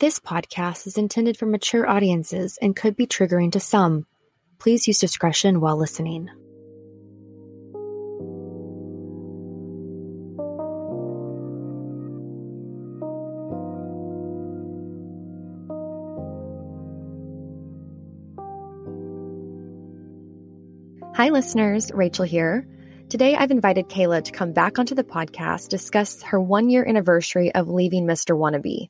This podcast is intended for mature audiences and could be triggering to some. Please use discretion while listening. Hi, listeners. Rachel here. Today, I've invited Kayla to come back onto the podcast, to discuss her one year anniversary of leaving Mr. Wannabe.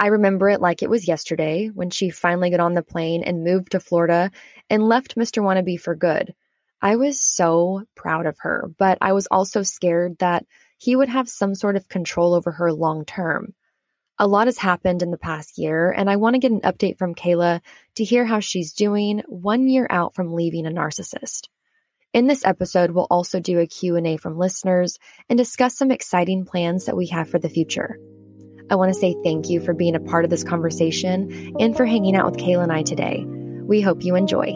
I remember it like it was yesterday when she finally got on the plane and moved to Florida and left Mr. Wannabe for good. I was so proud of her, but I was also scared that he would have some sort of control over her long term. A lot has happened in the past year, and I want to get an update from Kayla to hear how she's doing one year out from leaving a narcissist. In this episode, we'll also do a Q&A from listeners and discuss some exciting plans that we have for the future. I want to say thank you for being a part of this conversation and for hanging out with Kayla and I today. We hope you enjoy.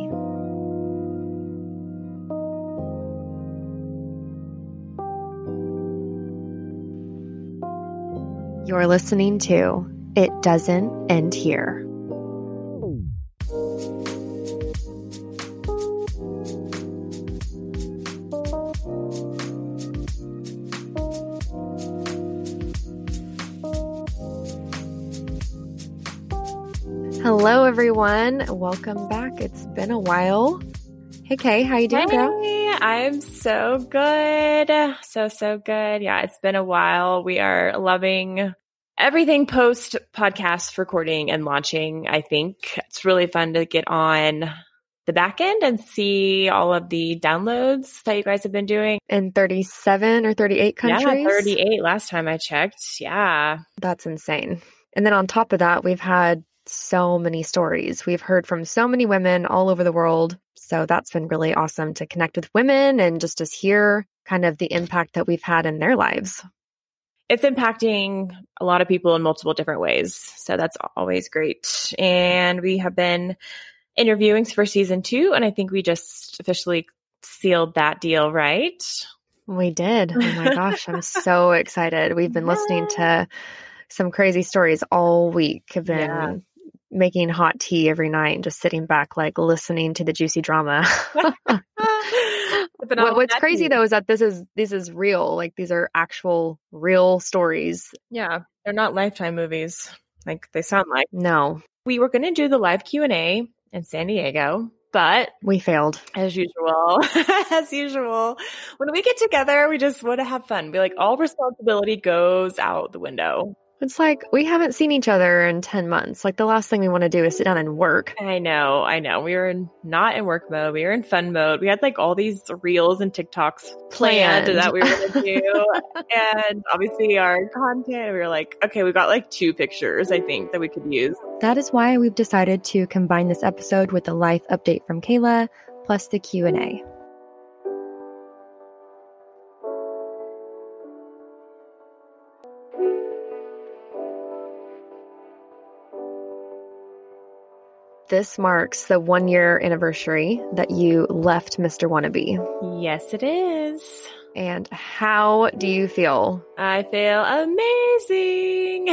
You're listening to It Doesn't End Here. Hello, everyone. Welcome back. It's been a while. Hey, Kay, how you doing, hey, girl? I'm so good. So, so good. Yeah, it's been a while. We are loving everything post podcast recording and launching. I think it's really fun to get on the back end and see all of the downloads that you guys have been doing. In 37 or 38 countries? Yeah, 38 last time I checked. Yeah. That's insane. And then on top of that, we've had so many stories. We've heard from so many women all over the world. So that's been really awesome to connect with women and just to hear kind of the impact that we've had in their lives. It's impacting a lot of people in multiple different ways. So that's always great. And we have been interviewing for season two. And I think we just officially sealed that deal, right? We did. Oh my gosh, I'm so excited. We've been listening to some crazy stories all week. Have been yeah making hot tea every night and just sitting back, like listening to the juicy drama. what, what's crazy though is that this is this is real. Like these are actual real stories. Yeah, they're not lifetime movies like they sound like. No, we were going to do the live Q and A in San Diego. But we failed as usual. as usual. When we get together, we just want to have fun. Be like, all responsibility goes out the window. It's like we haven't seen each other in 10 months. Like the last thing we want to do is sit down and work. I know, I know. We were in, not in work mode. We were in fun mode. We had like all these reels and TikToks planned, planned. that we were going to do. and obviously our content, we were like, okay, we got like two pictures, I think, that we could use. That is why we've decided to combine this episode with the life update from Kayla plus the Q&A. This marks the one year anniversary that you left Mr. Wannabe. Yes, it is. And how do you feel? I feel amazing.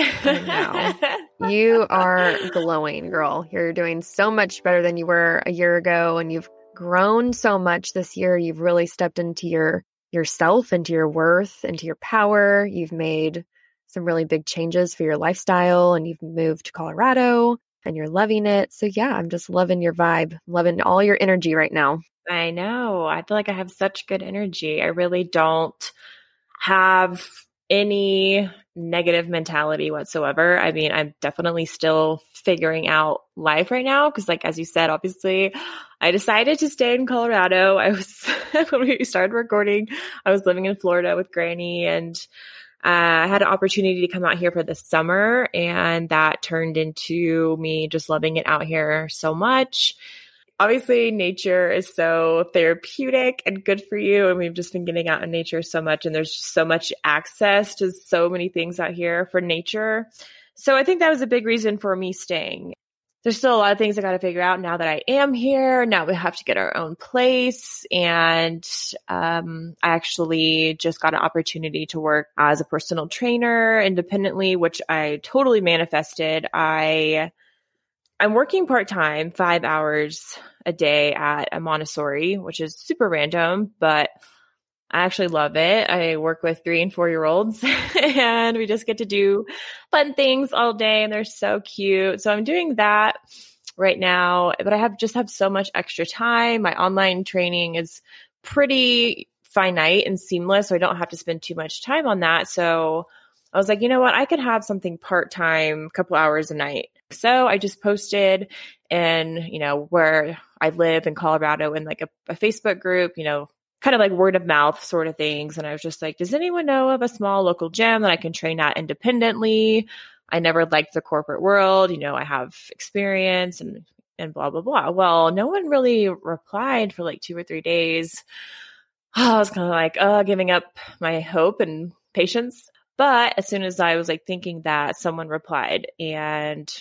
you are glowing, girl. You're doing so much better than you were a year ago, and you've grown so much this year. You've really stepped into your yourself, into your worth, into your power. You've made some really big changes for your lifestyle, and you've moved to Colorado and you're loving it. So yeah, I'm just loving your vibe, loving all your energy right now. I know. I feel like I have such good energy. I really don't have any negative mentality whatsoever. I mean, I'm definitely still figuring out life right now because like as you said, obviously I decided to stay in Colorado. I was when we started recording, I was living in Florida with Granny and uh, I had an opportunity to come out here for the summer, and that turned into me just loving it out here so much. Obviously, nature is so therapeutic and good for you. And we've just been getting out in nature so much, and there's just so much access to so many things out here for nature. So I think that was a big reason for me staying. There's still a lot of things I got to figure out now that I am here. Now we have to get our own place. And um, I actually just got an opportunity to work as a personal trainer independently, which I totally manifested. I I'm working part time, five hours a day at a Montessori, which is super random, but I actually love it. I work with three and four year olds and we just get to do fun things all day and they're so cute. So I'm doing that right now, but I have just have so much extra time. My online training is pretty finite and seamless. So I don't have to spend too much time on that. So I was like, you know what? I could have something part time, a couple hours a night. So I just posted and, you know, where I live in Colorado in like a, a Facebook group, you know, kind of like word of mouth sort of things. And I was just like, does anyone know of a small local gym that I can train at independently? I never liked the corporate world. You know, I have experience and, and blah, blah, blah. Well, no one really replied for like two or three days. I was kind of like, uh, giving up my hope and patience. But as soon as I was like thinking that, someone replied and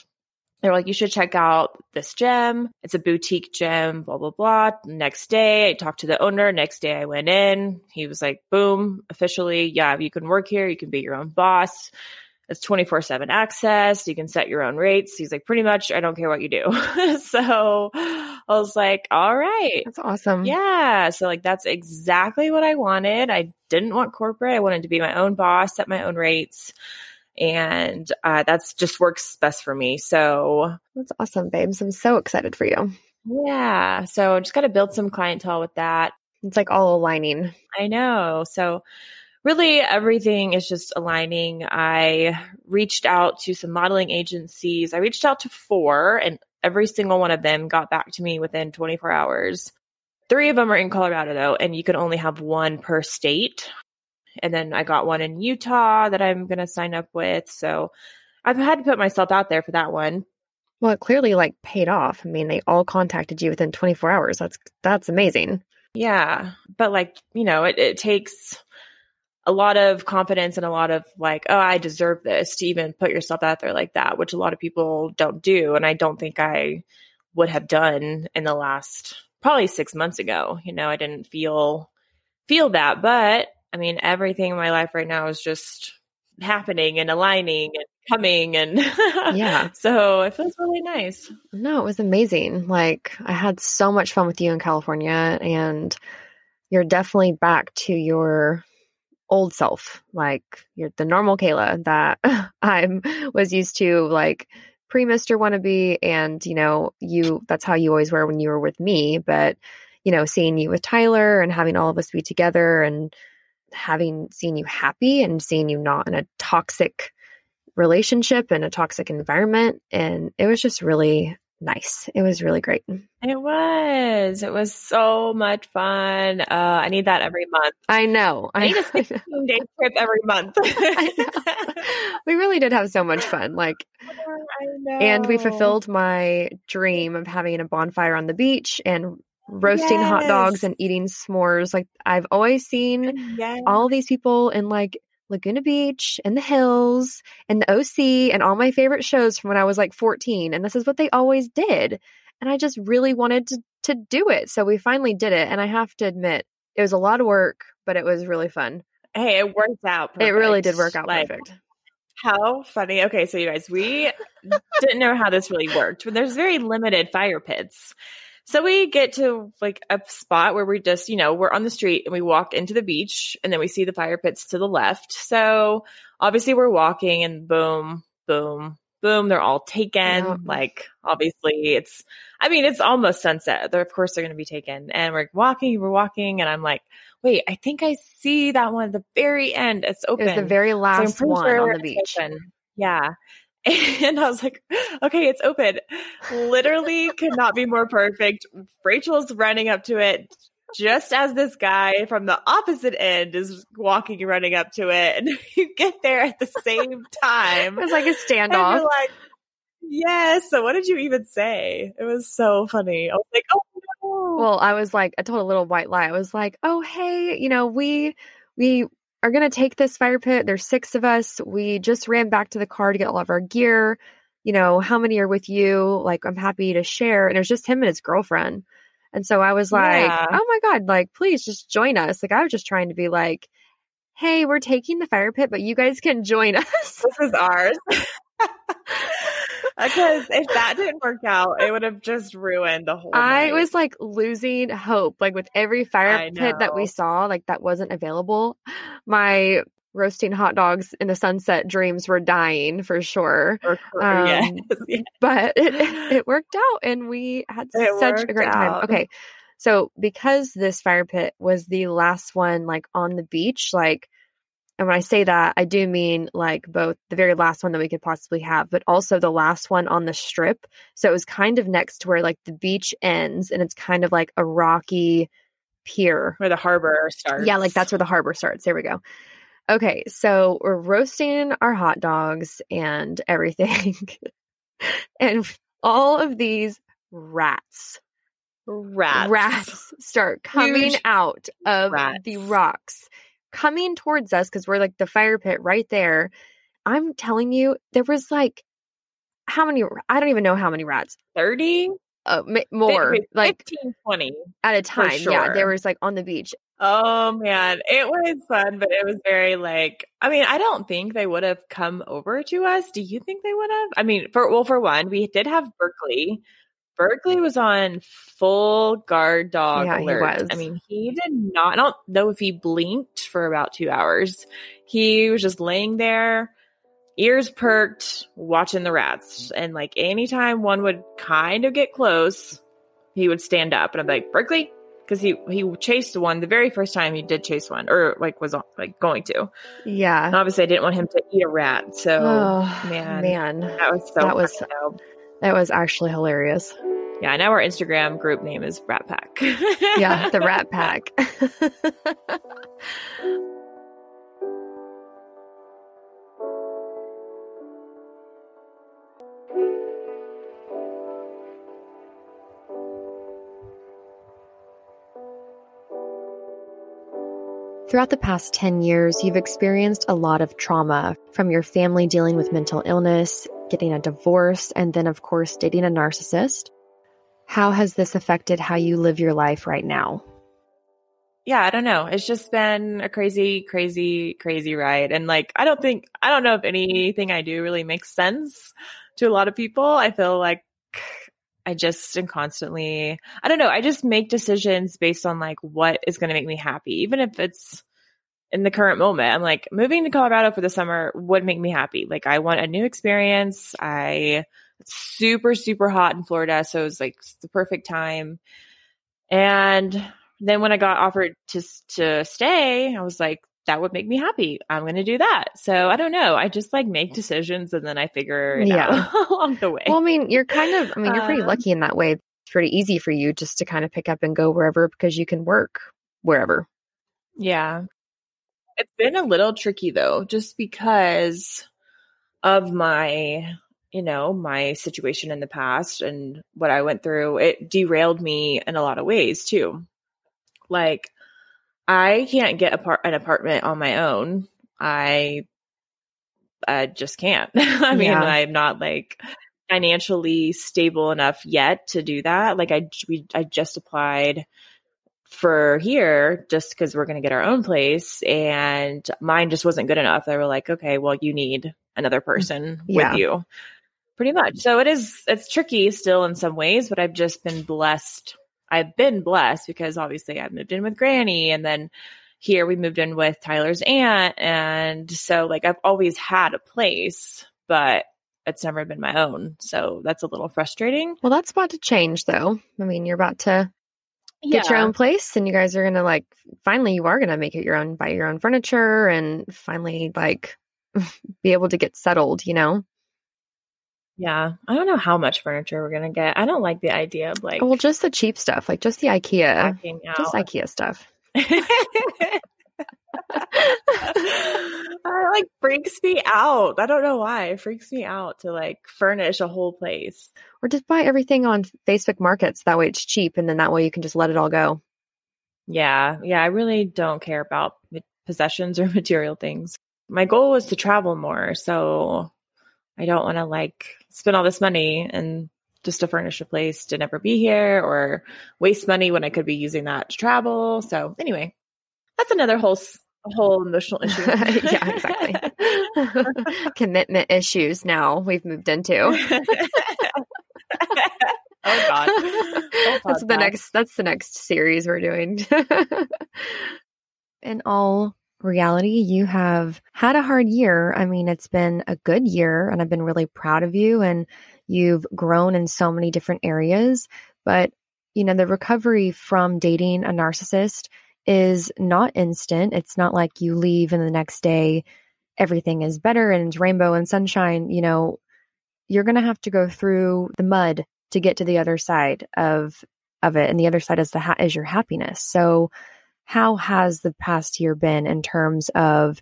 they're like, you should check out this gym. It's a boutique gym, blah, blah, blah. Next day, I talked to the owner. Next day, I went in. He was like, boom, officially, yeah, you can work here. You can be your own boss. It's 24 7 access. You can set your own rates. He's like, pretty much, I don't care what you do. so I was like, all right. That's awesome. Yeah. So, like, that's exactly what I wanted. I didn't want corporate. I wanted to be my own boss, set my own rates and uh, that's just works best for me. So that's awesome, babes. I'm so excited for you. Yeah. So just got to build some clientele with that. It's like all aligning. I know. So really everything is just aligning. I reached out to some modeling agencies. I reached out to four and every single one of them got back to me within 24 hours. Three of them are in Colorado though, and you can only have one per state. And then I got one in Utah that I'm going to sign up with. So I've had to put myself out there for that one. Well, it clearly like paid off. I mean, they all contacted you within 24 hours. That's that's amazing. Yeah, but like you know, it, it takes a lot of confidence and a lot of like, oh, I deserve this to even put yourself out there like that, which a lot of people don't do, and I don't think I would have done in the last probably six months ago. You know, I didn't feel feel that, but I mean, everything in my life right now is just happening and aligning and coming and yeah. so it feels really nice. No it was amazing. Like i had so much fun with you in california and you're definitely back to your old self like you're the normal kayla that i was used to like pre mr wannabe and you know you that's how you always were when you were with me but you know seeing you with tyler and having all of us be together and having seen you happy and seeing you not in a toxic relationship and a toxic environment. And it was just really nice. It was really great. It was. It was so much fun. Uh, I need that every month. I know. I need a 16 day trip every month. we really did have so much fun. Like, and we fulfilled my dream of having a bonfire on the beach and roasting yes. hot dogs and eating s'mores. Like I've always seen yes. all these people in like Laguna Beach and the hills and the OC and all my favorite shows from when I was like 14. And this is what they always did. And I just really wanted to, to do it. So we finally did it. And I have to admit, it was a lot of work, but it was really fun. Hey, it worked out. Perfect. It really did work out like, perfect. How funny. Okay, so you guys, we didn't know how this really worked, but there's very limited fire pits. So we get to like a spot where we just, you know, we're on the street and we walk into the beach and then we see the fire pits to the left. So obviously we're walking and boom, boom, boom, they're all taken. Yeah. Like obviously it's, I mean, it's almost sunset. They're, of course they're going to be taken and we're walking, we're walking and I'm like, wait, I think I see that one at the very end. It's open. It's the very last so one sure on the beach. Open. Yeah. And I was like, okay, it's open. Literally could not be more perfect. Rachel's running up to it just as this guy from the opposite end is walking and running up to it. And you get there at the same time. it was like a standoff. like, yes. So what did you even say? It was so funny. I was like, oh no. Well, I was like, I told a little white lie. I was like, oh, hey, you know, we, we are going to take this fire pit. There's six of us. We just ran back to the car to get all of our gear. you know, how many are with you? Like, I'm happy to share. And it was just him and his girlfriend. And so I was like, Yeah. oh my God, like, please just join us. Like, I was just trying to be like, hey, we're taking the fire pit, but you guys can join us. This is ours. Because if that didn't work out, it would have just ruined the whole. I night. was like losing hope. Like with every fire pit that we saw, like that wasn't available. My roasting hot dogs in the sunset dreams were dying for sure. Or- Um, yes, yes. But it, it worked out and we had It such a great time. Okay. So because this fire pit was the last one like on the beach, like and when I say that, I do mean like both the very last one that we could possibly have, but also the last one on the strip. So it was kind of next to where like the beach ends and it's kind of like a rocky pier. Where the harbor starts. Yeah, like that's where the harbor starts. There we go. Okay, so we're roasting our hot dogs and everything. and all of these rats, rats. rats start coming Huge out of rats. the rocks, coming towards us because we're like the fire pit right there. I'm telling you, there was like how many? I don't even know how many rats. Thirty. Uh, ma- more, Fif- like 15, 20. at a time. Yeah, there sure. was like on the beach. Oh man, it was fun, but it was very like. I mean, I don't think they would have come over to us. Do you think they would have? I mean, for well, for one, we did have Berkeley. Berkeley was on full guard dog Yeah, he was. I mean, he did not. I don't know if he blinked for about two hours. He was just laying there, ears perked, watching the rats. And like anytime one would kind of get close, he would stand up, and I'm like, Berkeley, because he he chased one the very first time he did chase one, or like was like going to. Yeah. And obviously, I didn't want him to eat a rat. So oh man. man, that was so that was- that was actually hilarious. yeah. Now our Instagram group name is Rat Pack. Yeah, the Rat Pack. Throughout the past 10 years, you've experienced a lot of trauma from your family dealing with mental illness, getting a divorce, and then, of course, dating a narcissist. How has this affected how you live your life right now? yeah, I don't know. It's just been a crazy, crazy, crazy ride. And like, I don't think, I don't know if anything I do really makes sense to a lot of people. I feel like I just am constantly, I don't know. I just make decisions based on like what is going to make me happy, even if it's in the current moment. I'm like, moving to Colorado for the summer would make me happy. Like, I want a new experience. I, it's super, super hot in Florida. So it's like the perfect time. And then when I got offered to to stay, I was like, that would make me happy. I'm going to do that. So I don't know. I just like make decisions and then I figure it Yeah. out along the way. Well, I mean, you're kind of, I mean, you're pretty Um, lucky in that way. It's pretty easy for you just to kind of pick up and go wherever because you can work wherever. yeah. It's been a little tricky though, just because of my, you know, my situation in the past and what I went through. It derailed me in a lot of ways too. Like, I can't get apart- an apartment on my own. I, I just can't. I mean, Yeah. I'm not like financially stable enough yet to do that. Like, I we I just applied for here just because we're going to get our own place, and mine just wasn't good enough. They were like, okay, well, you need another person Yeah. with you, pretty much. So it is. It's tricky still in some ways, but I've just been blessed I've been blessed because obviously I've moved in with Granny and then here we moved in with Tyler's aunt. And so like I've always had a place, but it's never been my own. So that's a little frustrating. Well, that's about to change, though. I mean, you're about to get your own place, and you guys are gonna like finally, you are gonna make it your own, buy your own furniture, and finally like be able to get settled. You know. Yeah. I don't know how much furniture we're to get. I don't like the idea of like Well, just the cheap stuff, like just the IKEA, just IKEA stuff. it like freaks me out. I don't know why. It freaks me out to like furnish a whole place. Or just buy everything on Facebook Markets. That way it's cheap, and then that way you can just let it all go. Yeah, yeah, I really don't care about possessions or material things. My goal was to travel more, so I don't want to like spend all this money and just to furnish a place to never be here or waste money when I could be using that to travel. So anyway, that's another whole whole emotional issue. yeah, exactly. Commitment issues now we've moved into. oh God. Oh, that's the next that's the next series we're doing. In all reality, you have had a hard year. I mean, it's been a good year and I've been really proud of you and you've grown in so many different areas, but you know, the recovery from dating a narcissist is not instant. It's not like you leave and the next day everything is better and rainbow and sunshine. You know, you're going to have to go through the mud to get to the other side of of it and the other side is the ha- is your happiness. So how has the past year been in terms of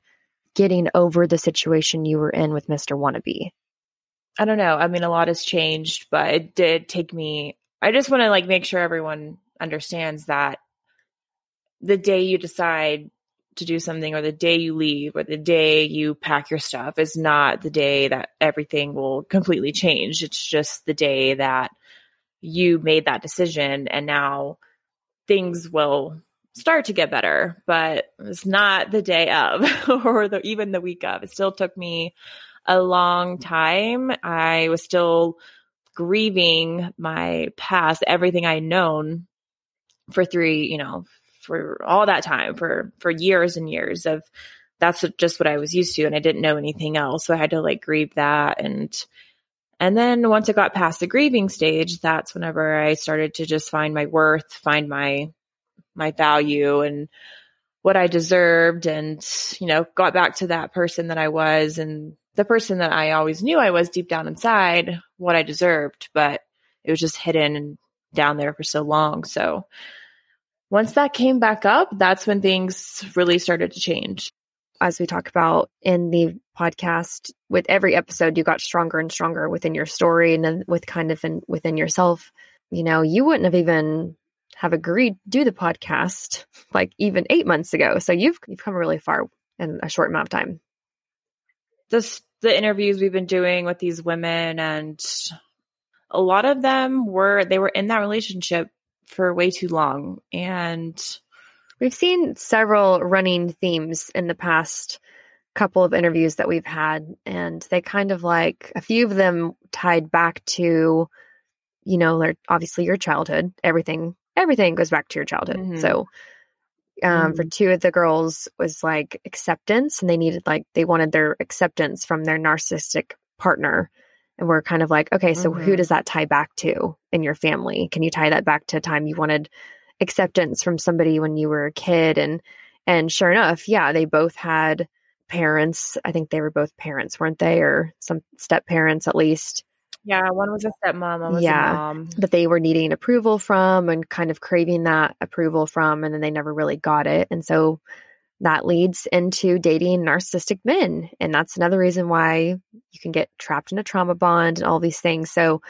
getting over the situation you were in with Mr. Wannabe? I don't know. I mean, a lot has changed, but it did take me. I just want to like make sure everyone understands that the day you decide to do something or the day you leave or the day you pack your stuff is not the day that everything will completely change. It's just the day that you made that decision and now things will start to get better, but it's not the day of or the, even the week of. It still took me a long time. I was still grieving my past, everything I'd known for three, you know, for all that time for for years and years of that's just what I was used to and I didn't know anything else. So I had to like grieve that and and then once I got past the grieving stage that's whenever I started to just find my worth find my my value and what I deserved and you know got back to that person that I was and the person that I always knew I was deep down inside what I deserved but it was just hidden and down there for so long. So once that came back up, that's when things really started to change. As we talk about in the podcast, with every episode, you got stronger and stronger within your story and then with kind of in, within yourself. You know, you wouldn't have even have agreed to do the podcast like even eight months ago. So you've you've come really far in a short amount of time. This the interviews we've been doing with these women and a lot of them were they were in that relationship for way too long. And we've seen several running themes in the past couple of interviews that we've had. And they kind of like a few of them tied back to, you know, obviously your childhood. Everything, everything goes back to your childhood. Mm-hmm. So, um, mm-hmm. for two of the girls was like acceptance and they needed like they wanted their acceptance from their narcissistic partner and we're kind of like, okay, so mm-hmm. who does that tie back to in your family? Can you tie that back to a time you wanted acceptance from somebody when you were a kid? And and sure enough, yeah, they both had parents. I think they were both parents, weren't they? Or some step parents at least. Yeah, one was a stepmom, one was yeah, a mom. That they were needing approval from and kind of craving that approval from, and then they never really got it. And so that leads into dating narcissistic men. And that's another reason why you can get trapped in a trauma bond and all these things. So,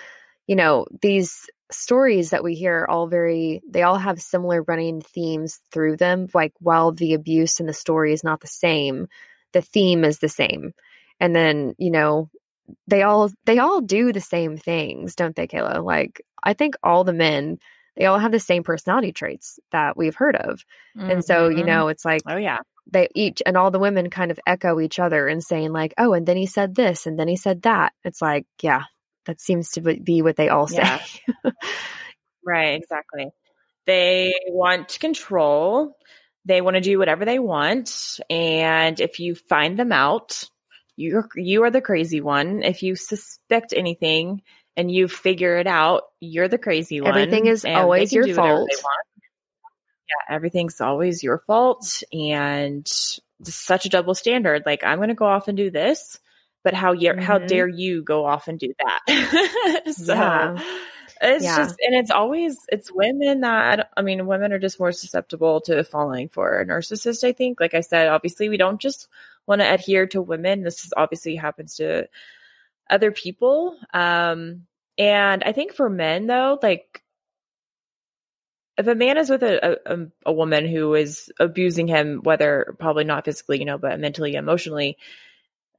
you know, these stories that we hear are all very, they all have similar running themes through them. Like, while the abuse in the story is not the same, the theme is the same. And then, you know, they all they all do the same things, don't they, Kayla? Like I think all the men they all have the same personality traits that we've heard of. Mm-hmm. And so, you mm-hmm. know, it's like, oh, yeah. They each and all the women kind of echo each other and saying, like, oh, and then he said this and then he said that. It's like, yeah, that seems to be what they all say. Yeah. right, exactly. They want control. They want to do whatever they want. And if you find them out, you're you are the crazy one. If you suspect anything, and you figure it out, you're the crazy one. Everything is always your fault. Yeah, everything's always your fault. And such a double standard. Like, I'm going to go off and do this, but how you, mm-hmm. how dare you go off and do that? so yeah. it's yeah. just, and it's always, it's women that, I mean, women are just more susceptible to falling for a narcissist, I think. Like I said, obviously, we don't just want to adhere to women. This is obviously happens to other people. Um, and I think for men though, like if a man is with a, a, a woman who is abusing him, whether probably not physically, you know, but mentally, emotionally,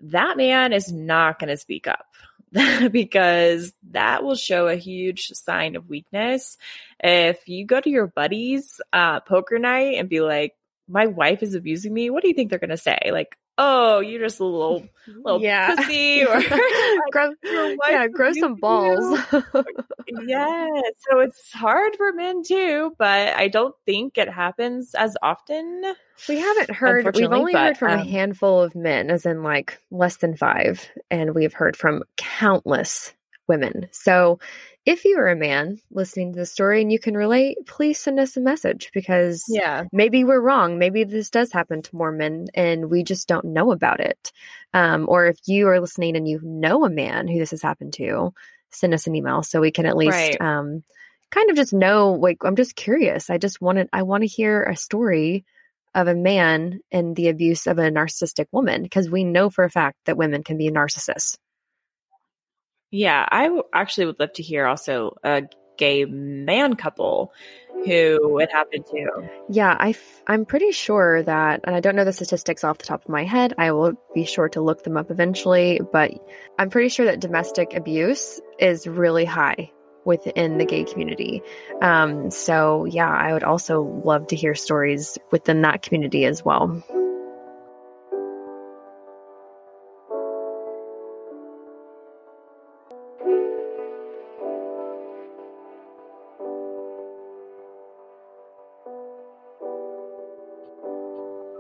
that man is not going to speak up because that will show a huge sign of weakness. If you go to your buddies uh, poker night and be like, my wife is abusing me, what do you think they're going to say? Like, oh, you're just a little little yeah. pussy or grow, yeah, grow some balls. yeah. So it's hard for men too, but I don't think it happens as often. We haven't heard we've only but, heard from um, a handful of men, as in like less than five, and we've heard from countless women. So if you are a man listening to the story and you can relate, please send us a message because yeah, maybe we're wrong. Maybe this does happen to more men and we just don't know about it. Um, or if you are listening and you know a man who this has happened to, send us an email so we can at least right. um, kind of just know. Like, I'm just curious. I just wanted, I want to hear a story of a man and the abuse of a narcissistic woman because we know for a fact that women can be narcissists. Yeah, I actually would love to hear also a gay man couple who it happened to. Yeah, I f- I'm pretty sure that, and I don't know the statistics off the top of my head. I will be sure to look them up eventually, but I'm pretty sure that domestic abuse is really high within the gay community. Um, so, yeah, I would also love to hear stories within that community as well.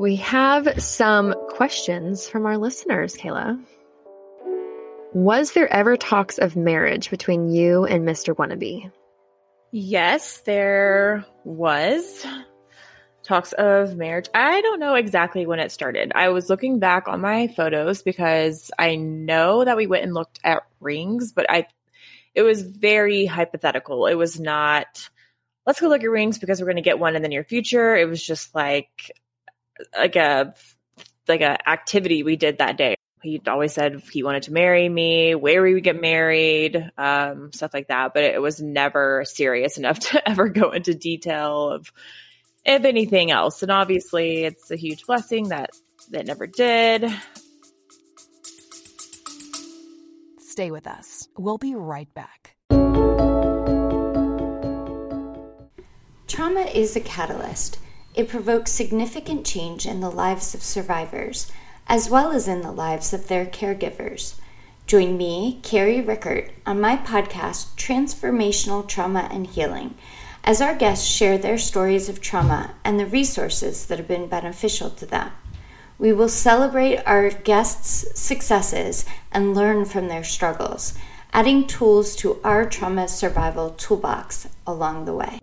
We have some questions from our listeners, Kayla. Was there ever talks of marriage between you and Mr. Wannabe? Yes, there was talks of marriage. I don't know exactly when it started. I was looking back on my photos because I know that we went and looked at rings, but I it was very hypothetical. It was not let's go look at rings because we're going to get one in the near future. It was just like like a like a activity we did that day. He always said he wanted to marry me, where we would get married, um, stuff like that. But it was never serious enough to ever go into detail of if anything else. And obviously, it's a huge blessing that that never did. Stay with us. We'll be right back. Trauma is a catalyst it provokes significant change in the lives of survivors, as well as in the lives of their caregivers. Join me, Carrie Rickert, on my podcast, Transformational Trauma and Healing, as our guests share their stories of trauma and the resources that have been beneficial to them. We will celebrate our guests' successes and learn from their struggles, adding tools to our trauma survival toolbox along the way.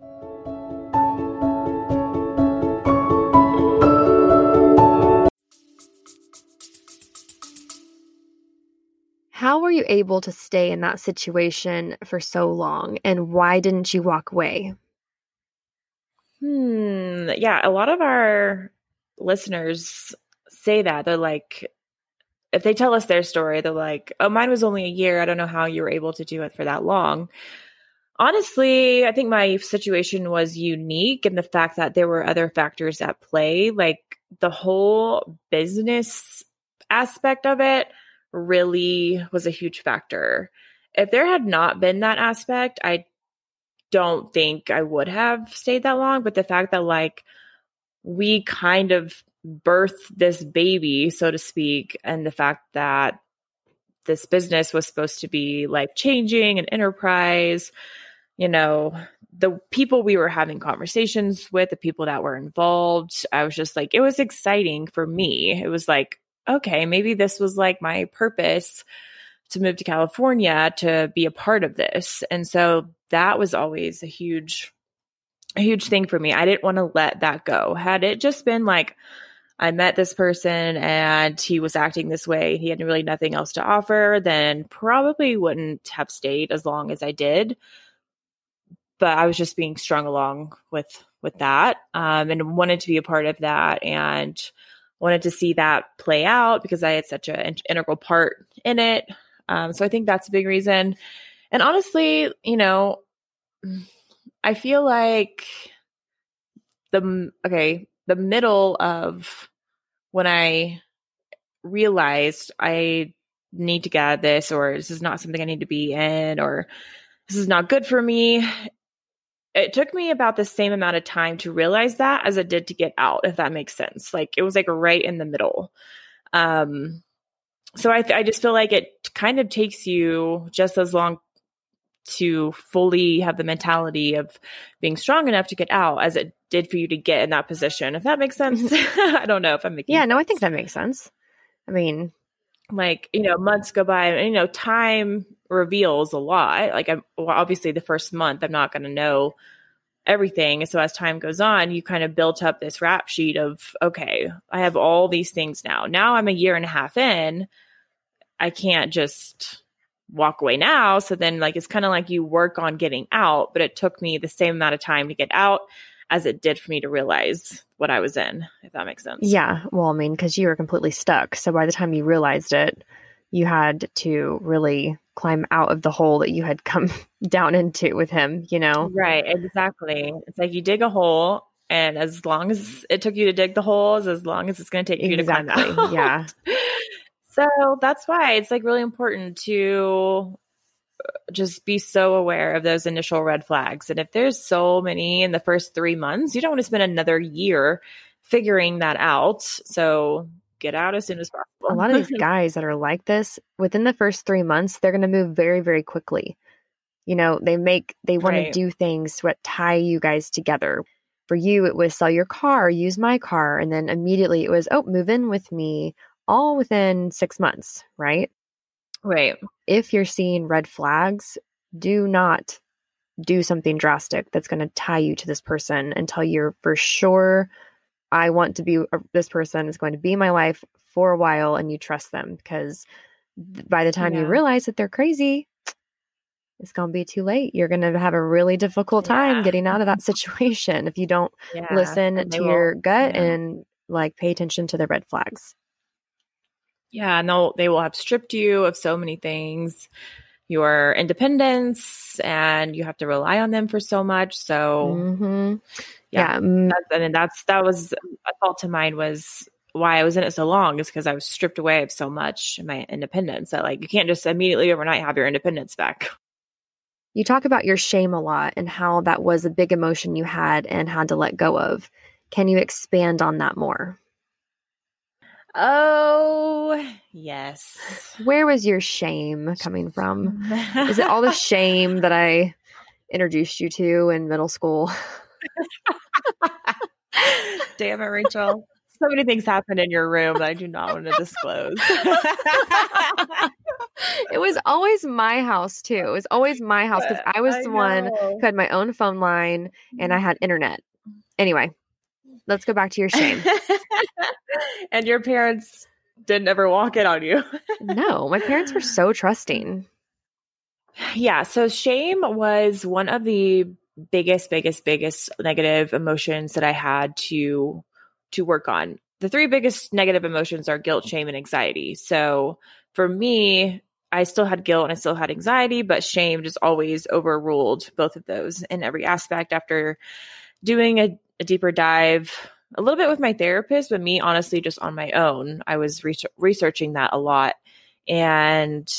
How were you able to stay in that situation for so long and why didn't you walk away? Hmm. Yeah, a lot of our listeners say that. They're like, if they tell us their story, they're like, oh, mine was only a year. I don't know how you were able to do it for that long. Honestly, I think my situation was unique in the fact that there were other factors at play, like the whole business aspect of it really was a huge factor. If there had not been that aspect, I don't think I would have stayed that long. But the fact that, like, we kind of birthed this baby, so to speak, and the fact that this business was supposed to be life changing and enterprise, you know, the people we were having conversations with, the people that were involved, I was just like, it was exciting for me. It was like, okay, maybe this was like my purpose to move to California to be a part of this. And so that was always a huge, a huge thing for me. I didn't want to let that go. Had it just been like, I met this person and he was acting this way, he had really nothing else to offer, then probably wouldn't have stayed as long as I did. But I was just being strung along with with that um, and wanted to be a part of that and wanted to see that play out because I had such an integral part in it. Um, so I think that's a big reason. And honestly, you know, I feel like the okay, the middle of when I realized I need to get out of this, or this is not something I need to be in, or this is not good for me. It took me about the same amount of time to realize that as it did to get out, if that makes sense. Like it was like right in the middle. Um, so I, I just feel like it kind of takes you just as long to fully have the mentality of being strong enough to get out as it did for you to get in that position. If that makes sense, Mm-hmm. I don't know if I'm making. Yeah, no, I think that makes sense. I mean, like you know months go by and you know time reveals a lot. Like i'm well, obviously the first month i'm not going to know everything. So as time goes on you kind of built up this rap sheet of okay i have all these things now. Now i'm a year and a half in. I can't just walk away now. So then like it's kind of like you work on getting out but it took me the same amount of time to get out as it did for me to realize what i was in if that makes sense. Yeah, well, I mean, because you were completely stuck. So by the time you realized it, you had to really climb out of the hole that you had come down into with him, you know? Right, exactly. It's like you dig a hole, and as long as it took you to dig the holes, as long as it's going to take you to climb out. yeah. So that's why it's like really important to uh, just be so aware of those initial red flags. And if there's so many in the first three months, you don't want to spend another year figuring that out. So get out as soon as possible. A lot of these guys that are like this, within the first three months, they're going to move very, very quickly. You know, they make, they want Right. to do things that tie you guys together. For you, it was sell your car, use my car. And then immediately it was, oh, move in with me, all within six months, right? right. if you're seeing red flags, do not do something drastic that's going to tie you to this person until you're for sure I want to be uh, this person is going to be my life for a while and you trust them because by the time you realize that they're crazy it's going to be too late. You're going to have a really difficult time Yeah. getting out of that situation if you don't Yeah. listen to will- your gut yeah. and like pay attention to the red flags. Yeah, and they'll they will have stripped you of so many things, your independence, and you have to rely on them for so much. So hmm Yeah. Yeah. that's, I mean, that's that was a thought to mind was why I was in it so long is because I was stripped away of so much my independence that like you can't just immediately overnight have your independence back. You talk about your shame a lot and how that was a big emotion you had and had to let go of. Can you expand on that more? Oh yes. Where was your shame coming from? Is it all the shame that I introduced you to in middle school? Damn it, Rachel. So many things happened in your room that I do not want to disclose. it was always my house too. It was always my house because I was the one who had my own phone line and I had internet. Anyway, let's go back to your shame. and your parents didn't ever walk in on you. no, my parents were so trusting. Yeah. So shame was one of the biggest, biggest, biggest negative emotions that I had to to work on. The three biggest negative emotions are guilt, shame, and anxiety. So for me, I still had guilt and I still had anxiety, but shame just always overruled both of those in every aspect after doing a, a deeper dive a little bit with my therapist, but me honestly just on my own. I was re- researching that a lot. And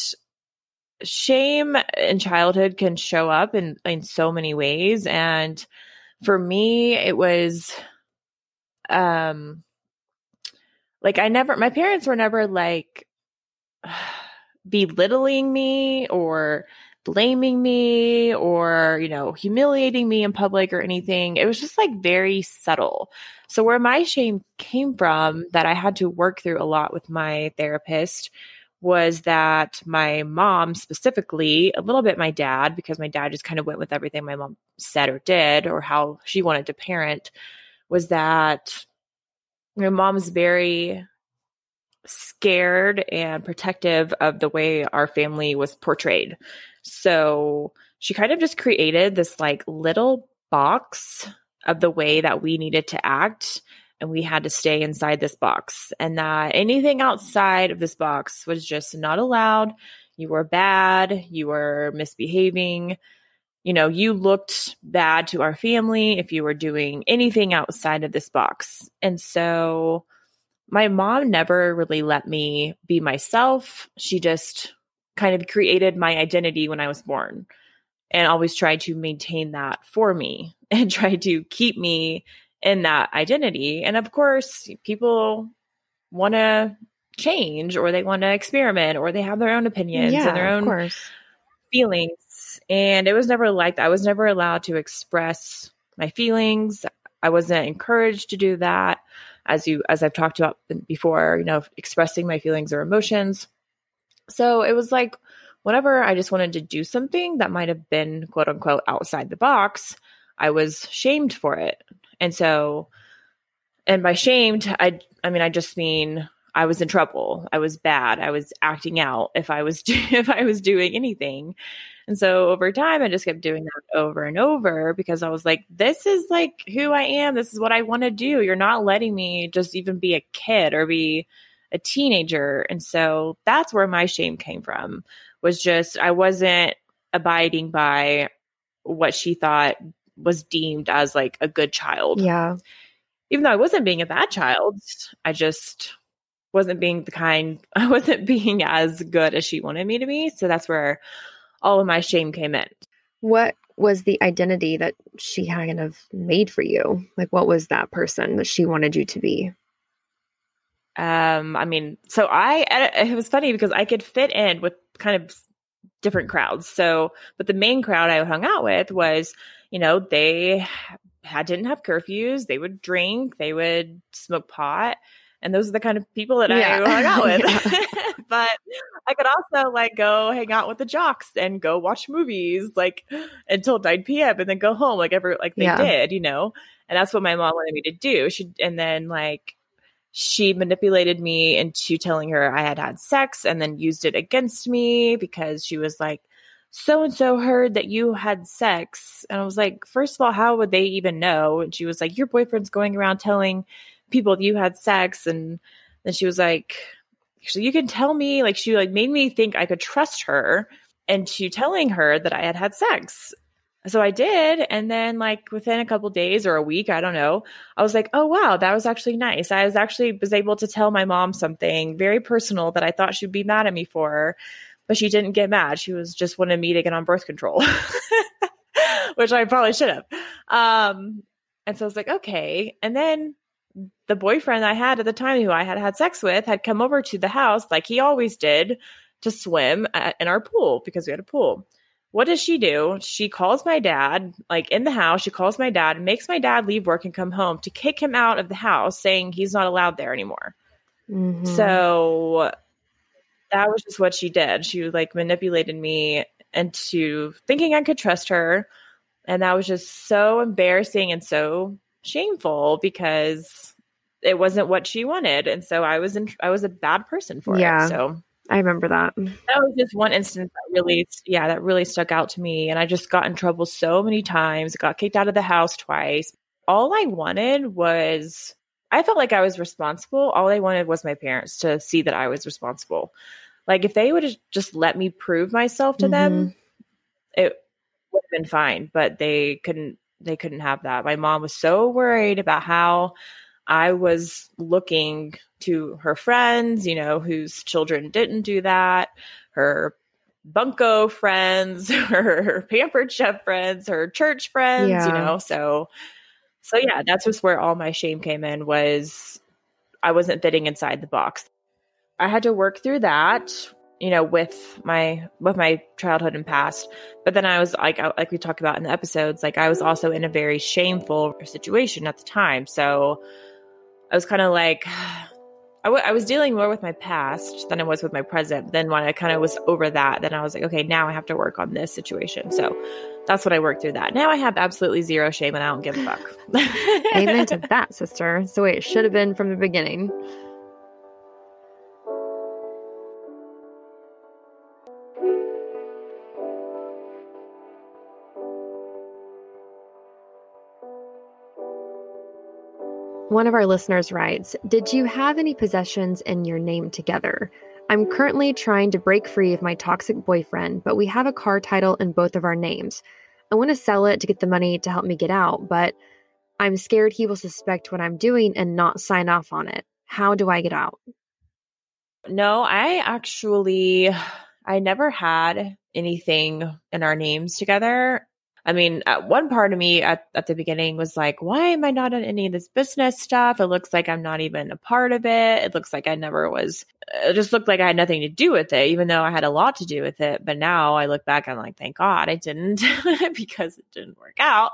shame in childhood can show up in in so many ways and for me it was um like I never my parents were never like belittling me or blaming me or you know humiliating me in public or anything it was just like very subtle so where my shame came from that I had to work through a lot with my therapist was that my mom specifically, a little bit my dad, because my dad just kind of went with everything my mom said or did or how she wanted to parent, was that my mom's very scared and protective of the way our family was portrayed. So she kind of just created this like little box of the way that we needed to act and we had to stay inside this box and that anything outside of this box was just not allowed. You were bad you were misbehaving. You know you looked bad to our family if you were doing anything outside of this box. And so my mom never really let me be myself. She just kind of created my identity when I was born and always tried to maintain that for me and tried to keep me in that identity. And of course, people want to change or they want to experiment or they have their own opinions yeah, and their own feelings. And it was never like. I was never allowed to express my feelings. I wasn't encouraged to do that as you as I've talked about before, you know, expressing my feelings or emotions. So it was like whenever I just wanted to do something that might have been quote unquote outside the box, I was shamed for it. And so and by shamed, I I mean I just mean I was in trouble. I was bad. I was acting out if I was if I was doing anything. And so over time, I just kept doing that over and over because I was like, this is like who I am. This is what I want to do. You're not letting me just even be a kid or be a teenager. And so that's where my shame came from was just I wasn't abiding by what she thought was deemed as like a good child. Yeah. Even though I wasn't being a bad child, I just wasn't being the kind, I wasn't being as good as she wanted me to be. So that's where all of my shame came in. What was the identity that she kind of made for you? Like, what was that person that she wanted you to be? Um, I mean, so I, it was funny because I could fit in with kind of different crowds. So, but the main crowd I hung out with was, you know, they had, didn't have curfews. They would drink, they would smoke pot. And those are the kind of people that yeah. I hung out with. but I could also like go hang out with the jocks and go watch movies like until 9 p.m. and then go home like ever like they yeah. did, you know? And that's what my mom wanted me to do. She and then like she manipulated me into telling her I had had sex and then used it against me because she was like, so and so heard that you had sex. And I was like, first of all, how would they even know? And she was like, your boyfriend's going around telling people you had sex. And then she was like, so you can tell me like she like made me think I could trust her into telling her that I had had sex. So I did. And then like within a couple days or a week, I don't know, I was like, oh wow, that was actually nice. I was actually was able to tell my mom something very personal that I thought she'd be mad at me for, but she didn't get mad. She was just wanted me to get on birth control, which I probably should have. Um, and so I was like, okay. And then the boyfriend I had at the time who I had had sex with had come over to the house like he always did to swim at, in our pool because we had a pool. What does she do? She calls my dad, like in the house, she calls my dad makes my dad leave work and come home to kick him out of the house, saying he's not allowed there anymore. Mm-hmm. So that was just what she did. She like manipulated me into thinking I could trust her. And that was just so embarrassing and so shameful because it wasn't what she wanted and so i was in i was a bad person for yeah, it so i remember that that was just one instance that really yeah that really stuck out to me and i just got in trouble so many times got kicked out of the house twice all i wanted was i felt like i was responsible all i wanted was my parents to see that i was responsible like if they would have just let me prove myself to mm-hmm. them it would have been fine but they couldn't they couldn't have that. My mom was so worried about how I was looking to her friends, you know, whose children didn't do that, her bunco friends, her pampered chef friends, her church friends, yeah. you know. So so yeah, that's just where all my shame came in was I wasn't fitting inside the box. I had to work through that you know with my with my childhood and past but then i was like uh, like we talked about in the episodes like i was also in a very shameful situation at the time so i was kind of like I, w- I was dealing more with my past than i was with my present then when i kind of was over that then i was like okay now i have to work on this situation. So that's what i worked through that. Now i have absolutely zero shame and i don't give a fuck. Amen to that sister. It's the way it should have been from the beginning One of our listeners writes Did you have any possessions in your name together? I'm currently trying to break free of my toxic boyfriend, but we have a car title in both of our names. I want to sell it to get the money to help me get out, but I'm scared he will suspect what I'm doing and not sign off on it. How do I get out? No, I actually I never had anything in our names together. I mean, one part of me at, at the beginning was like, why am I not in any of this business stuff? It looks like I'm not even a part of it. It looks like I never was, it just looked like I had nothing to do with it, even though I had a lot to do with it. But now I look back, I'm like, thank God I didn't because it didn't work out.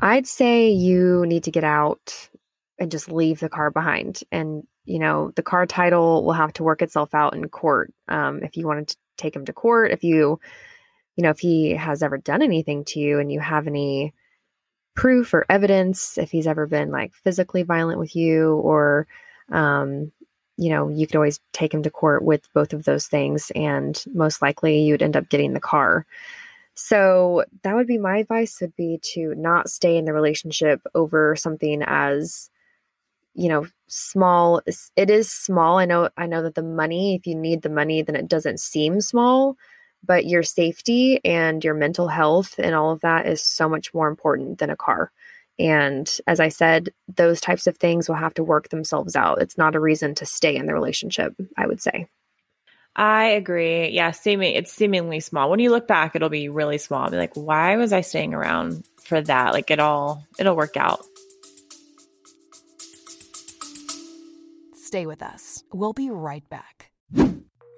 I'd say you need to get out and just leave the car behind. And, you know, the car title will have to work itself out in court. Um, if you wanted to take him to court, if you, you know, if he has ever done anything to you and you have any proof or evidence, if he's ever been like physically violent with you, or, um, you know, you could always take him to court with both of those things, and most likely you'd end up getting the car. So that would be my advice would be to not stay in the relationship over something as you know small it is small i know i know that the money if you need the money then it doesn't seem small but your safety and your mental health and all of that is so much more important than a car and as i said those types of things will have to work themselves out it's not a reason to stay in the relationship i would say I agree. Yeah, seeming it's seemingly small. When you look back, it'll be really small. I'll be like, why was I staying around for that? Like it all it'll work out. Stay with us. We'll be right back.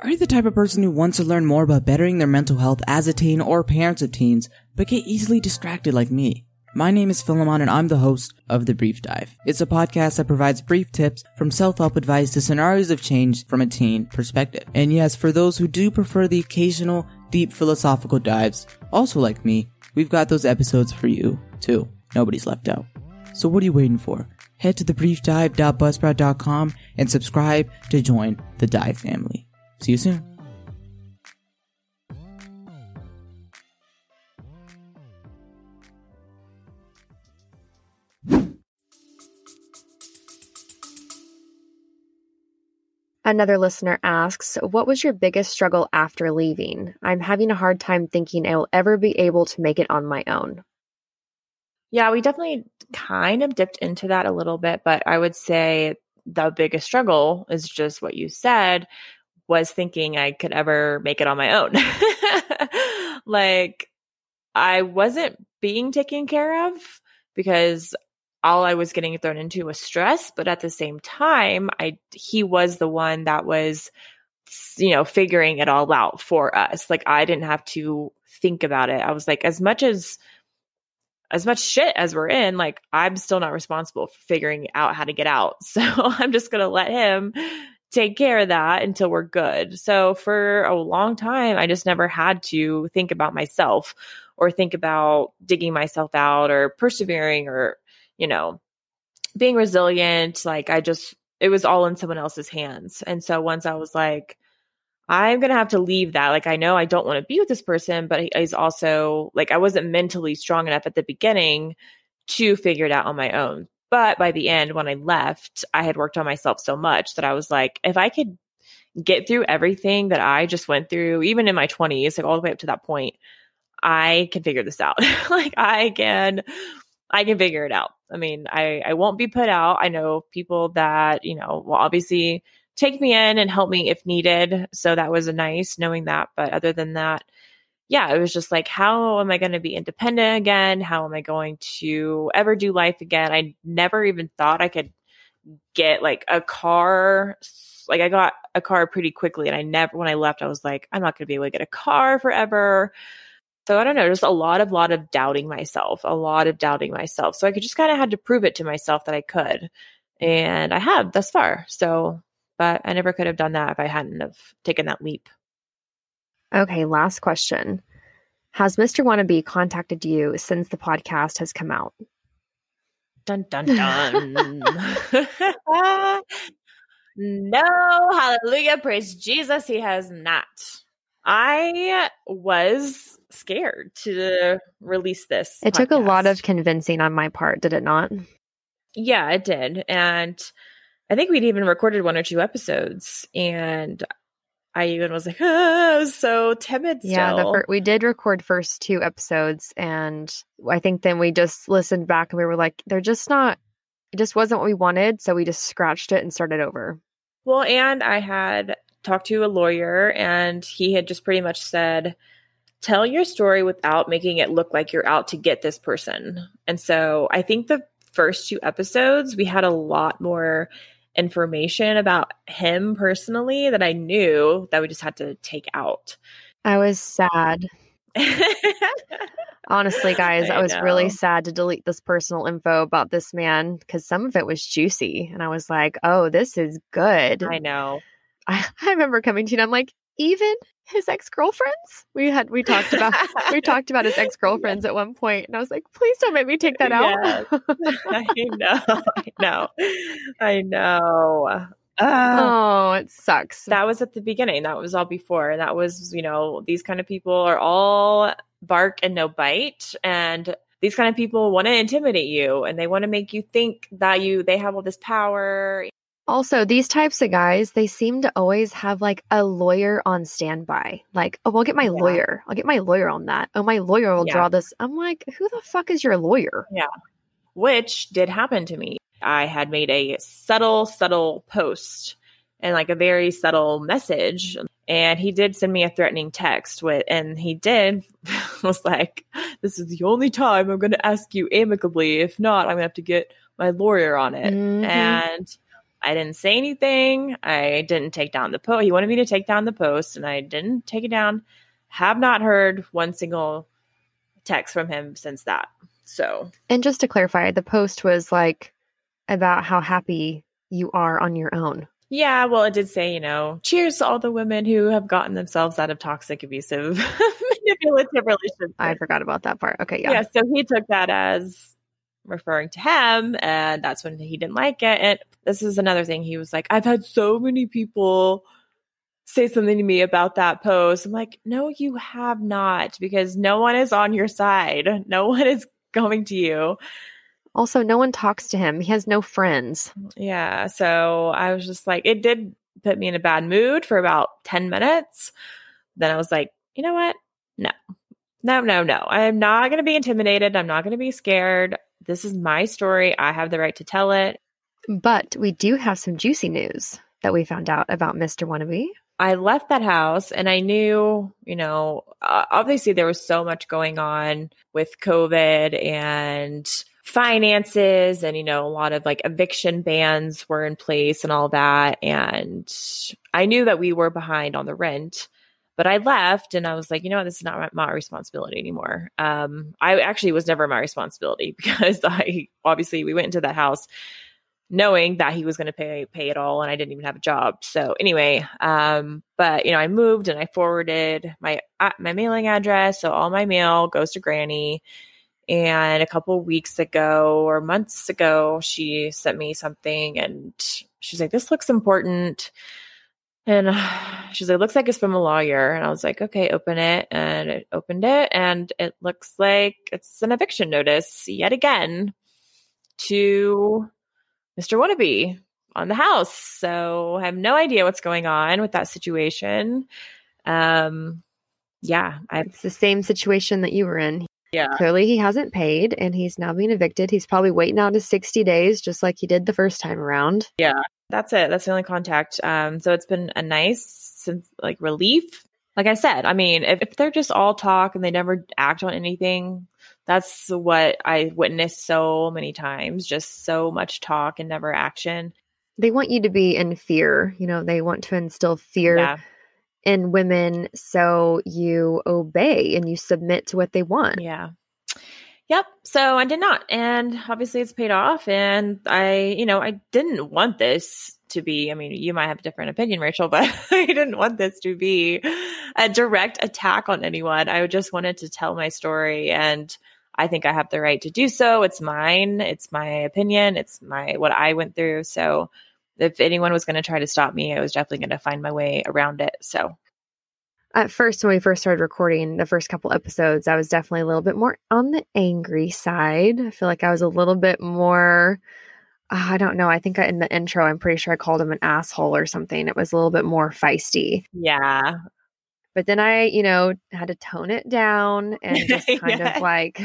Are you the type of person who wants to learn more about bettering their mental health as a teen or parents of teens, but get easily distracted like me? My name is Philemon and I'm the host of The Brief Dive. It's a podcast that provides brief tips from self-help advice to scenarios of change from a teen perspective. And yes, for those who do prefer the occasional deep philosophical dives, also like me, we've got those episodes for you too. Nobody's left out. So what are you waiting for? head to thebriefdive.buzzsprout.com and subscribe to join the Dive family. See you soon. Another listener asks, What was your biggest struggle after leaving? I'm having a hard time thinking I will ever be able to make it on my own. Yeah, we definitely kind of dipped into that a little bit, but I would say the biggest struggle is just what you said was thinking I could ever make it on my own. like I wasn't being taken care of because all I was getting thrown into was stress, but at the same time, I he was the one that was you know figuring it all out for us. Like I didn't have to think about it. I was like as much as as much shit as we're in, like I'm still not responsible for figuring out how to get out. So I'm just going to let him take care of that until we're good. So for a long time, I just never had to think about myself or think about digging myself out or persevering or, you know, being resilient. Like I just, it was all in someone else's hands. And so once I was like, I'm going to have to leave that. Like, I know I don't want to be with this person, but he's also like, I wasn't mentally strong enough at the beginning to figure it out on my own. But by the end, when I left, I had worked on myself so much that I was like, if I could get through everything that I just went through, even in my 20s, like all the way up to that point, I can figure this out. like, I can. I can figure it out. I mean, I, I won't be put out. I know people that, you know, will obviously take me in and help me if needed. So that was nice knowing that. But other than that, yeah, it was just like, how am I going to be independent again? How am I going to ever do life again? I never even thought I could get like a car. Like I got a car pretty quickly and I never, when I left, I was like, I'm not going to be able to get a car forever. So I don't know, just a lot of, lot of doubting myself, a lot of doubting myself. So I could just kind of had to prove it to myself that I could. And I have thus far. So but I never could have done that if I hadn't have taken that leap. Okay, last question. Has Mr. Wannabe contacted you since the podcast has come out? Dun dun dun. no, hallelujah, praise Jesus, he has not. I was scared to release this. It podcast. took a lot of convincing on my part, did it not? Yeah, it did. And I think we'd even recorded one or two episodes, and I even was like, oh, I was so timid. Still. Yeah, fir- we did record first two episodes, and I think then we just listened back and we were like, they're just not it just wasn't what we wanted. So we just scratched it and started over. Well, and I had talked to a lawyer, and he had just pretty much said, tell your story without making it look like you're out to get this person. And so I think the first two episodes, we had a lot more information about him personally that I knew that we just had to take out. I was sad. Honestly, guys, I, I was know. really sad to delete this personal info about this man because some of it was juicy. And I was like, oh, this is good. I know. I, I remember coming to you and I'm like, even his ex-girlfriends? We had we talked about we talked about his ex-girlfriends at one point and i was like please don't make me take that out. Yes. i know i know i know. Uh, oh it sucks. that was at the beginning that was all before and that was you know these kind of people are all bark and no bite and these kind of people want to intimidate you and they want to make you think that you they have all this power also, these types of guys, they seem to always have like a lawyer on standby. Like, oh, I'll get my yeah. lawyer. I'll get my lawyer on that. Oh, my lawyer will yeah. draw this. I'm like, who the fuck is your lawyer? Yeah. Which did happen to me. I had made a subtle, subtle post and like a very subtle message. And he did send me a threatening text with, and he did was like, this is the only time I'm going to ask you amicably. If not, I'm going to have to get my lawyer on it. Mm-hmm. And I didn't say anything. I didn't take down the post. He wanted me to take down the post, and I didn't take it down. Have not heard one single text from him since that. So, and just to clarify, the post was like about how happy you are on your own. Yeah, well, it did say, you know, cheers to all the women who have gotten themselves out of toxic, abusive, manipulative relationships. I forgot about that part. Okay, yeah. Yeah, so he took that as referring to him and that's when he didn't like it and this is another thing he was like i've had so many people say something to me about that post. I'm like no you have not because no one is on your side. No one is coming to you. Also no one talks to him. He has no friends. Mm, yeah so i was just like it did put me in a bad mood for about 10 minutes. Then i was like you know what? No. No no no. I'm not going to be intimidated. I'm not going to be scared. This is my story. I have the right to tell it. But we do have some juicy news that we found out about Mr. Wannabe. I left that house and I knew, you know, uh, obviously there was so much going on with COVID and finances and, you know, a lot of like eviction bans were in place and all that. And I knew that we were behind on the rent. But I left and I was like, you know this is not my, my responsibility anymore. Um, I actually was never my responsibility because I obviously we went into that house knowing that he was going to pay pay it all and I didn't even have a job. So anyway, um, but you know, I moved and I forwarded my uh, my mailing address, so all my mail goes to Granny. And a couple weeks ago or months ago, she sent me something and she's like, "This looks important." And she's like, looks like it's from a lawyer. And I was like, okay, open it. And it opened it. And it looks like it's an eviction notice yet again to Mr. Wannabe on the house. So I have no idea what's going on with that situation. Um, yeah, I, it's the same situation that you were in. Yeah. Clearly, he hasn't paid and he's now being evicted. He's probably waiting out his 60 days, just like he did the first time around. Yeah. That's it. That's the only contact. Um, so it's been a nice, like, relief. Like I said, I mean, if, if they're just all talk and they never act on anything, that's what I witnessed so many times. Just so much talk and never action. They want you to be in fear. You know, they want to instill fear. Yeah in women so you obey and you submit to what they want. Yeah. Yep. So I did not. And obviously it's paid off. And I, you know, I didn't want this to be, I mean, you might have a different opinion, Rachel, but I didn't want this to be a direct attack on anyone. I just wanted to tell my story and I think I have the right to do so. It's mine. It's my opinion. It's my, what I went through. So if anyone was going to try to stop me, I was definitely going to find my way around it. So at first when we first started recording the first couple episodes i was definitely a little bit more on the angry side i feel like i was a little bit more Ah, i don't know i think in the intro i'm pretty sure i called him an asshole or something it was a little bit more feisty yeah but then i you know had to tone it down and just kind yeah. of like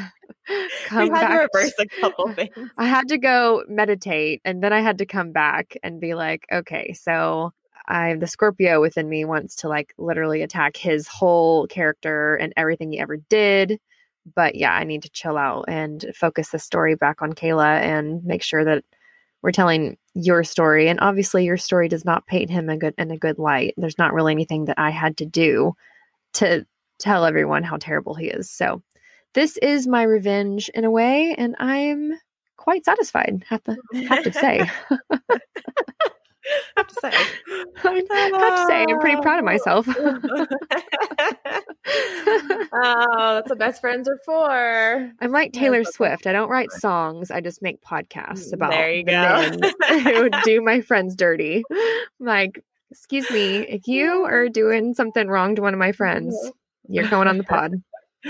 come back. to reverse a couple things. I had to go meditate and then I had to come back and be like, okay, so I the Scorpio within me wants to like literally attack his whole character and everything he ever did. But yeah, I need to chill out and focus the story back on Kayla and make sure that we're telling your story. And obviously your story does not paint him a good in a good light. There's not really anything that I had to do to tell everyone how terrible he is. So this is my revenge in a way, and I'm quite satisfied, have to have to say. have to say. I have to say, I'm pretty proud of myself. oh, that's what best friends are for. I'm like Taylor Swift. I don't write songs. I just make podcasts mm, about There you go. who do my friends dirty. I'm like, excuse me, if you are doing something wrong to one of my friends, you're going on the pod.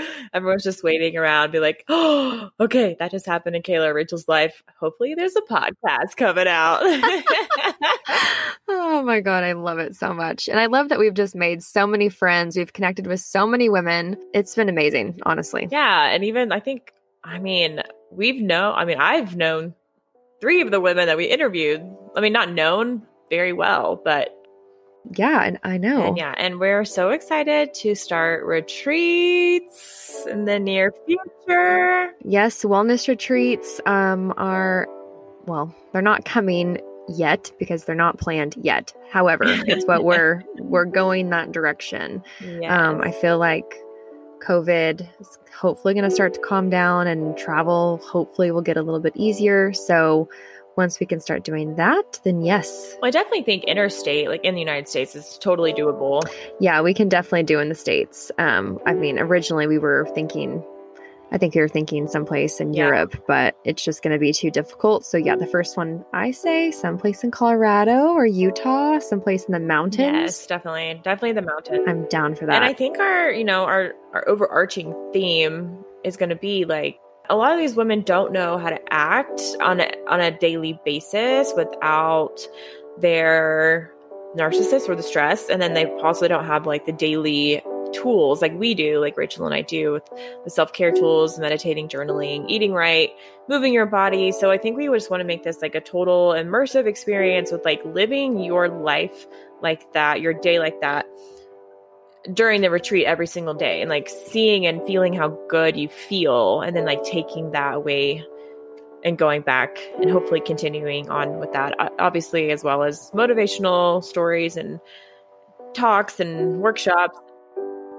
Everyone's just waiting around, be like, oh, okay, that just happened in Kayla Rachel's life. Hopefully, there's a podcast coming out. oh my God, I love it so much. And I love that we've just made so many friends. We've connected with so many women. It's been amazing, honestly. yeah. And even, I think, I mean, we've known, I mean, I've known three of the women that we interviewed. I mean, not known very well, but Yeah, and I know. And yeah, and we're so excited to start retreats in the near future. Yes, wellness retreats um, are, well, they're not coming yet because they're not planned yet. However, it's what we're we're going that direction. Um, I feel like COVID is hopefully going to start to calm down and travel hopefully will get a little bit easier. So once we can start doing that, then yes, Well, I definitely think interstate, like in the United States, is totally doable. yeah, we can definitely do in the states. Um, I mean, originally we were thinking. I think we were thinking someplace in Yeah. Europe, but it's just going to be too difficult. So, yeah, the first one I say someplace in Colorado or Utah, someplace in the mountains. Yes, definitely, definitely the mountain. I'm down for that. And I think our, you know, our our overarching theme is going to be like a lot of these women don't know how to act on a on a daily basis without their narcissist or the stress, and then they also don't have like the daily tools like we do, like Rachel and I do with the self care tools, meditating, journaling, eating right, moving your body. So I think we just want to make this like a total immersive experience with like living your life like that, your day like that during the retreat every single day and like seeing and feeling how good you feel and then like taking that away and going back and hopefully continuing on with that obviously as well as motivational stories and talks and workshops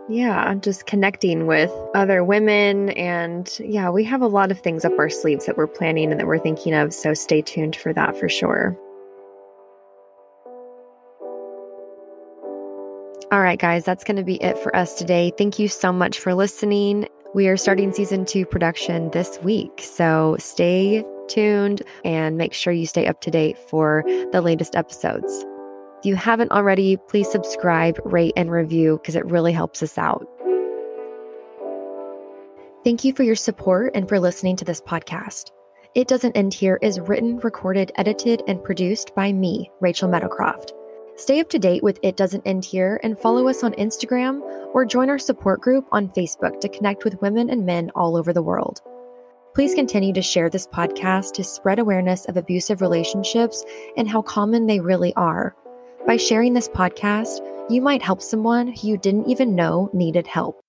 Yeah, just connecting with other women. And yeah, we have a lot of things up our sleeves that we're planning and that we're thinking of. So stay tuned for that for sure. All right, guys, that's going to be it for us today. Thank you so much for listening. We are starting season two production this week. So stay tuned and make sure you stay up to date for the latest episodes. If you haven't already, please subscribe, rate, and review because it really helps us out. Thank you for your support and for listening to this podcast. It Doesn't End Here is written, recorded, edited, and produced by me, Rachel Meadowcroft. Stay up to date with It Doesn't End Here and follow us on Instagram or join our support group on Facebook to connect with women and men all over the world. Please continue to share this podcast to spread awareness of abusive relationships and how common they really are. By sharing this podcast, you might help someone who you didn't even know needed help.